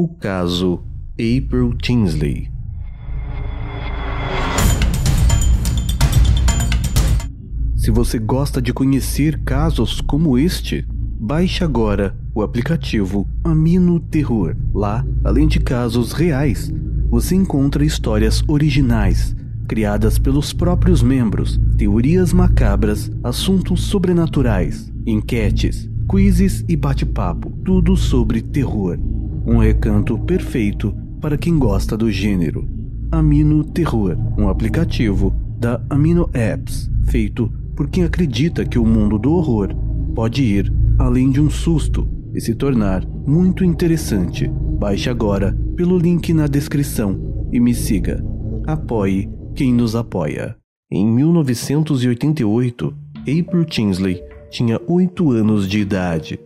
O caso April Tinsley. Se você gosta de conhecer casos como este, baixe agora o aplicativo Amino Terror. Lá, além de casos reais, você encontra histórias originais, criadas pelos próprios membros, teorias macabras, assuntos sobrenaturais, enquetes, quizzes e bate-papo, tudo sobre terror. Um recanto perfeito para quem gosta do gênero. Amino Terror, um aplicativo da Amino Apps, feito por quem acredita que o mundo do horror pode ir além de um susto e se tornar muito interessante. Baixe agora pelo link na descrição e me siga. Apoie quem nos apoia. Em 1988, April Tinsley tinha 8 anos de idade.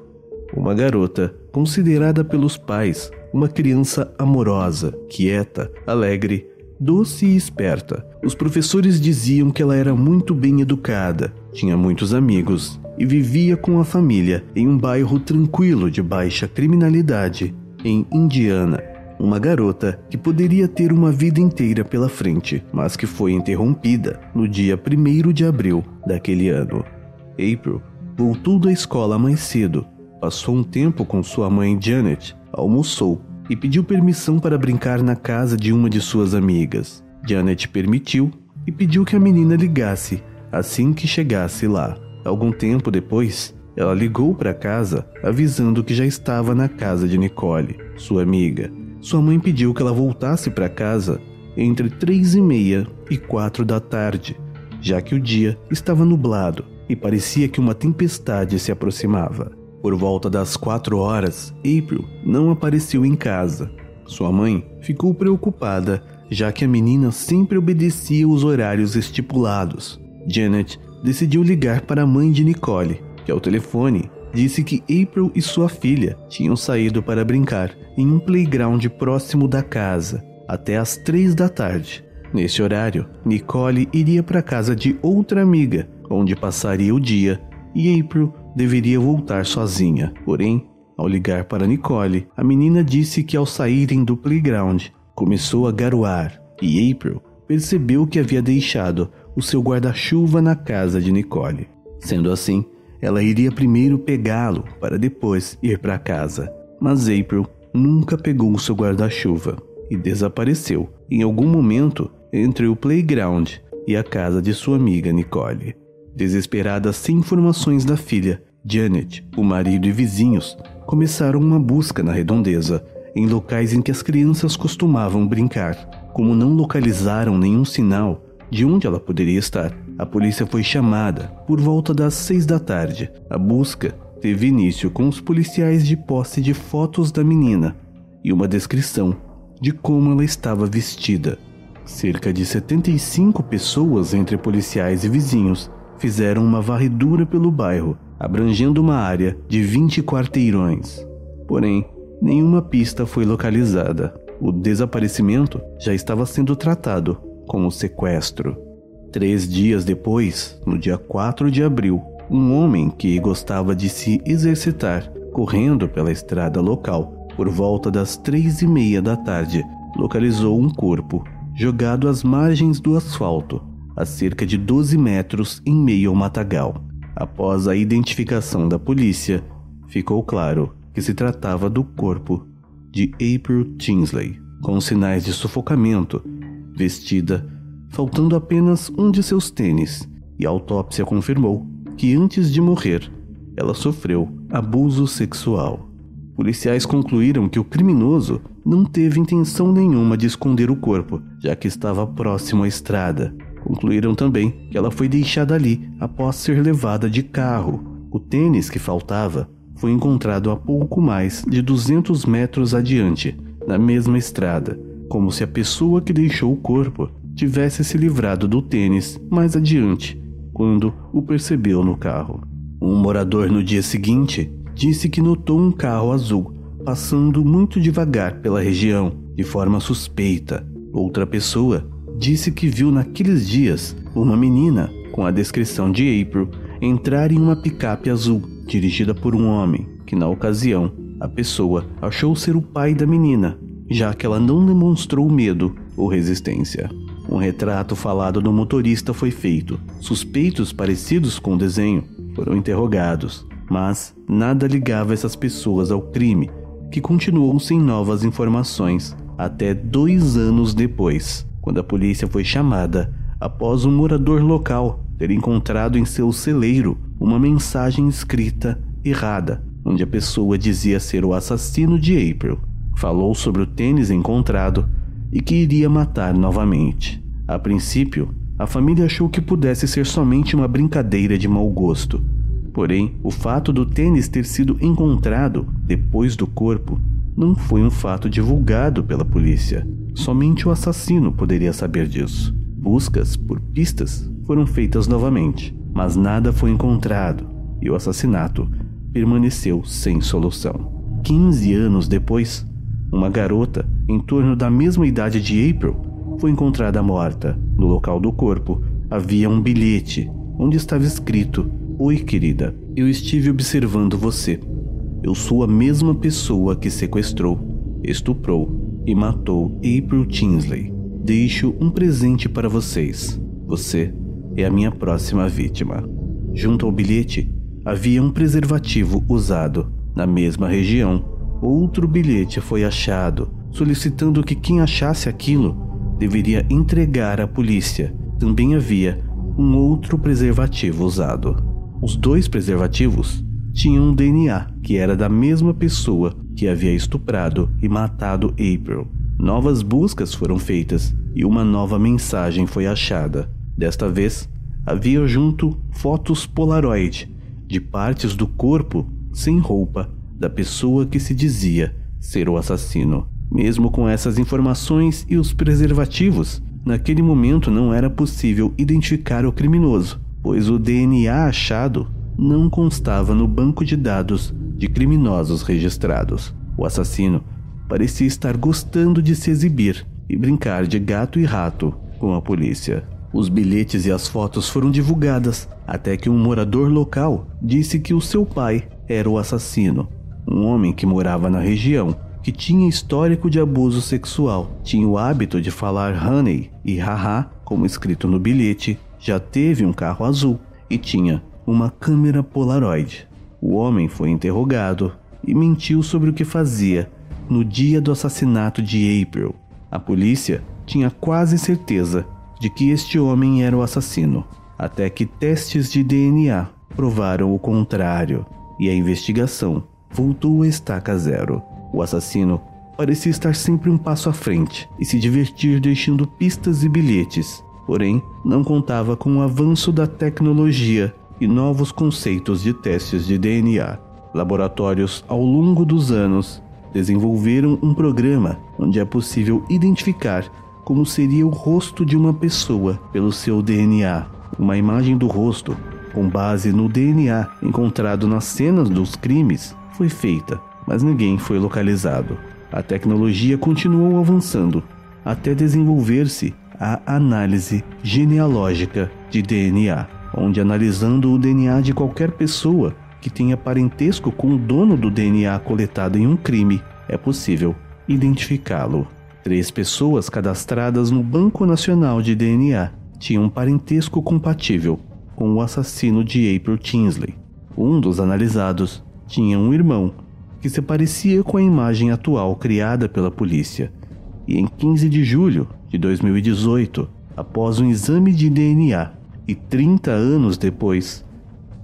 Uma garota considerada pelos pais uma criança amorosa, quieta, alegre, doce e esperta. Os professores diziam que ela era muito bem educada, tinha muitos amigos e vivia com a família em um bairro tranquilo de baixa criminalidade em Indiana. Uma garota que poderia ter uma vida inteira pela frente, mas que foi interrompida no dia 1 de abril daquele ano. April voltou da escola mais cedo, passou um tempo com sua mãe Janet, almoçou e pediu permissão para brincar na casa de uma de suas amigas. Janet permitiu e pediu que a menina ligasse assim que chegasse lá. Algum tempo depois, ela ligou para casa avisando que já estava na casa de Nicole, sua amiga. Sua mãe pediu que ela voltasse para casa entre três e meia e quatro da tarde, já que o dia estava nublado e parecia que uma tempestade se aproximava. Por volta das quatro horas, April não apareceu em casa. Sua mãe ficou preocupada, já que a menina sempre obedecia os horários estipulados. Janet decidiu ligar para a mãe de Nicole, que ao telefone disse que April e sua filha tinham saído para brincar em um playground próximo da casa até às três da tarde. Nesse horário, Nicole iria para a casa de outra amiga, onde passaria o dia, e April deveria voltar sozinha. Porém, ao ligar para Nicole, a menina disse que ao saírem do playground começou a garoar e April percebeu que havia deixado o seu guarda-chuva na casa de Nicole. Sendo assim, ela iria primeiro pegá-lo para depois ir para casa. Mas April nunca pegou o seu guarda-chuva e desapareceu em algum momento entre o playground e a casa de sua amiga Nicole. Desesperada sem informações da filha, Janet, o marido e vizinhos começaram uma busca na redondeza, em locais em que as crianças costumavam brincar. Como não localizaram nenhum sinal de onde ela poderia estar, a polícia foi chamada por volta das seis da tarde. A busca teve início com os policiais de posse de fotos da menina e uma descrição de como ela estava vestida. Cerca de 75 pessoas entre policiais e vizinhos fizeram uma varredura pelo bairro, abrangendo uma área de 20 quarteirões. Porém, nenhuma pista foi localizada. O desaparecimento já estava sendo tratado como sequestro. Três dias depois, no dia 4 de abril, um homem que gostava de se exercitar correndo pela estrada local por volta das três e meia da tarde, localizou um corpo jogado às margens do asfalto, a cerca de 12 metros em meio ao matagal. Após a identificação da polícia, ficou claro que se tratava do corpo de April Tinsley, com sinais de sufocamento, vestida, faltando apenas um de seus tênis, e a autópsia confirmou que antes de morrer, ela sofreu abuso sexual. Policiais concluíram que o criminoso não teve intenção nenhuma de esconder o corpo, já que estava próximo à estrada Concluíram também que ela foi deixada ali após ser levada de carro. O tênis que faltava foi encontrado a pouco mais de 200 metros adiante, na mesma estrada, como se a pessoa que deixou o corpo tivesse se livrado do tênis mais adiante, quando o percebeu no carro. Um morador no dia seguinte disse que notou um carro azul passando muito devagar pela região, de forma suspeita. Outra pessoa disse que viu naqueles dias uma menina com a descrição de April entrar em uma picape azul dirigida por um homem que na ocasião a pessoa achou ser o pai da menina, já que ela não demonstrou medo ou resistência. Um retrato falado do motorista foi feito. Suspeitos parecidos com o desenho foram interrogados, mas nada ligava essas pessoas ao crime, que continuou sem novas informações até dois anos depois, quando a polícia foi chamada após um morador local ter encontrado em seu celeiro uma mensagem escrita errada, onde a pessoa dizia ser o assassino de April. Falou sobre o tênis encontrado e que iria matar novamente. A princípio, a família achou que pudesse ser somente uma brincadeira de mau gosto. Porém, o fato do tênis ter sido encontrado depois do corpo não foi um fato divulgado pela polícia. Somente o assassino poderia saber disso. Buscas por pistas foram feitas novamente, mas nada foi encontrado e o assassinato permaneceu sem solução. 15 anos depois, uma garota em torno da mesma idade de April foi encontrada morta. No local do corpo havia um bilhete onde estava escrito: Oi, querida, eu estive observando você. Eu sou a mesma pessoa que sequestrou, estuprou e matou April Tinsley. Deixo um presente para vocês. Você é a minha próxima vítima. Junto ao bilhete havia um preservativo usado. Na mesma região, outro bilhete foi achado, solicitando que quem achasse aquilo deveria entregar à polícia. Também havia um outro preservativo usado. Os dois preservativos tinham um DNA que era da mesma pessoa que havia estuprado e matado April. Novas buscas foram feitas e uma nova mensagem foi achada. Desta vez, havia junto fotos Polaroid de partes do corpo sem roupa da pessoa que se dizia ser o assassino. Mesmo com essas informações e os preservativos, naquele momento não era possível identificar o criminoso, pois o DNA achado não constava no banco de dados de criminosos registrados. O assassino parecia estar gostando de se exibir e brincar de gato e rato com a polícia. Os bilhetes e as fotos foram divulgadas até que um morador local disse que o seu pai era o assassino, um homem que morava na região, que tinha histórico de abuso sexual, tinha o hábito de falar honey e haha, como escrito no bilhete, já teve um carro azul e tinha uma câmera Polaroid. O homem foi interrogado e mentiu sobre o que fazia no dia do assassinato de April. A polícia tinha quase certeza de que este homem era o assassino, até que testes de DNA provaram o contrário e a investigação voltou a estaca zero. O assassino parecia estar sempre um passo à frente e se divertir deixando pistas e bilhetes, porém não contava com o avanço da tecnologia e novos conceitos de testes de DNA. Laboratórios, ao longo dos anos, desenvolveram um programa onde é possível identificar como seria o rosto de uma pessoa pelo seu DNA. Uma imagem do rosto, com base no DNA encontrado nas cenas dos crimes, foi feita, mas ninguém foi localizado. A tecnologia continuou avançando até desenvolver-se a análise genealógica de DNA onde analisando o DNA de qualquer pessoa que tenha parentesco com o dono do DNA coletado em um crime, é possível identificá-lo. Três pessoas cadastradas no Banco Nacional de DNA tinham parentesco compatível com o assassino de April Tinsley. Um dos analisados tinha um irmão que se parecia com a imagem atual criada pela polícia. E em 15 de julho de 2018, após um exame de DNA, e 30 anos depois,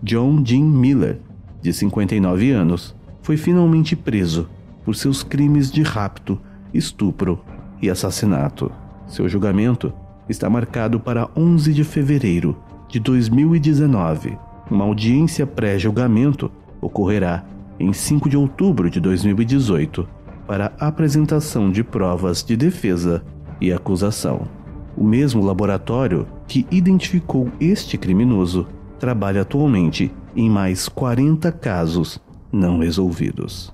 John Jim Miller, de 59 anos, foi finalmente preso por seus crimes de rapto, estupro e assassinato. Seu julgamento está marcado para 11 de fevereiro de 2019. Uma audiência pré-julgamento ocorrerá em 5 de outubro de 2018 para apresentação de provas de defesa e acusação. O mesmo laboratório que identificou este criminoso trabalha atualmente em mais 40 casos não resolvidos.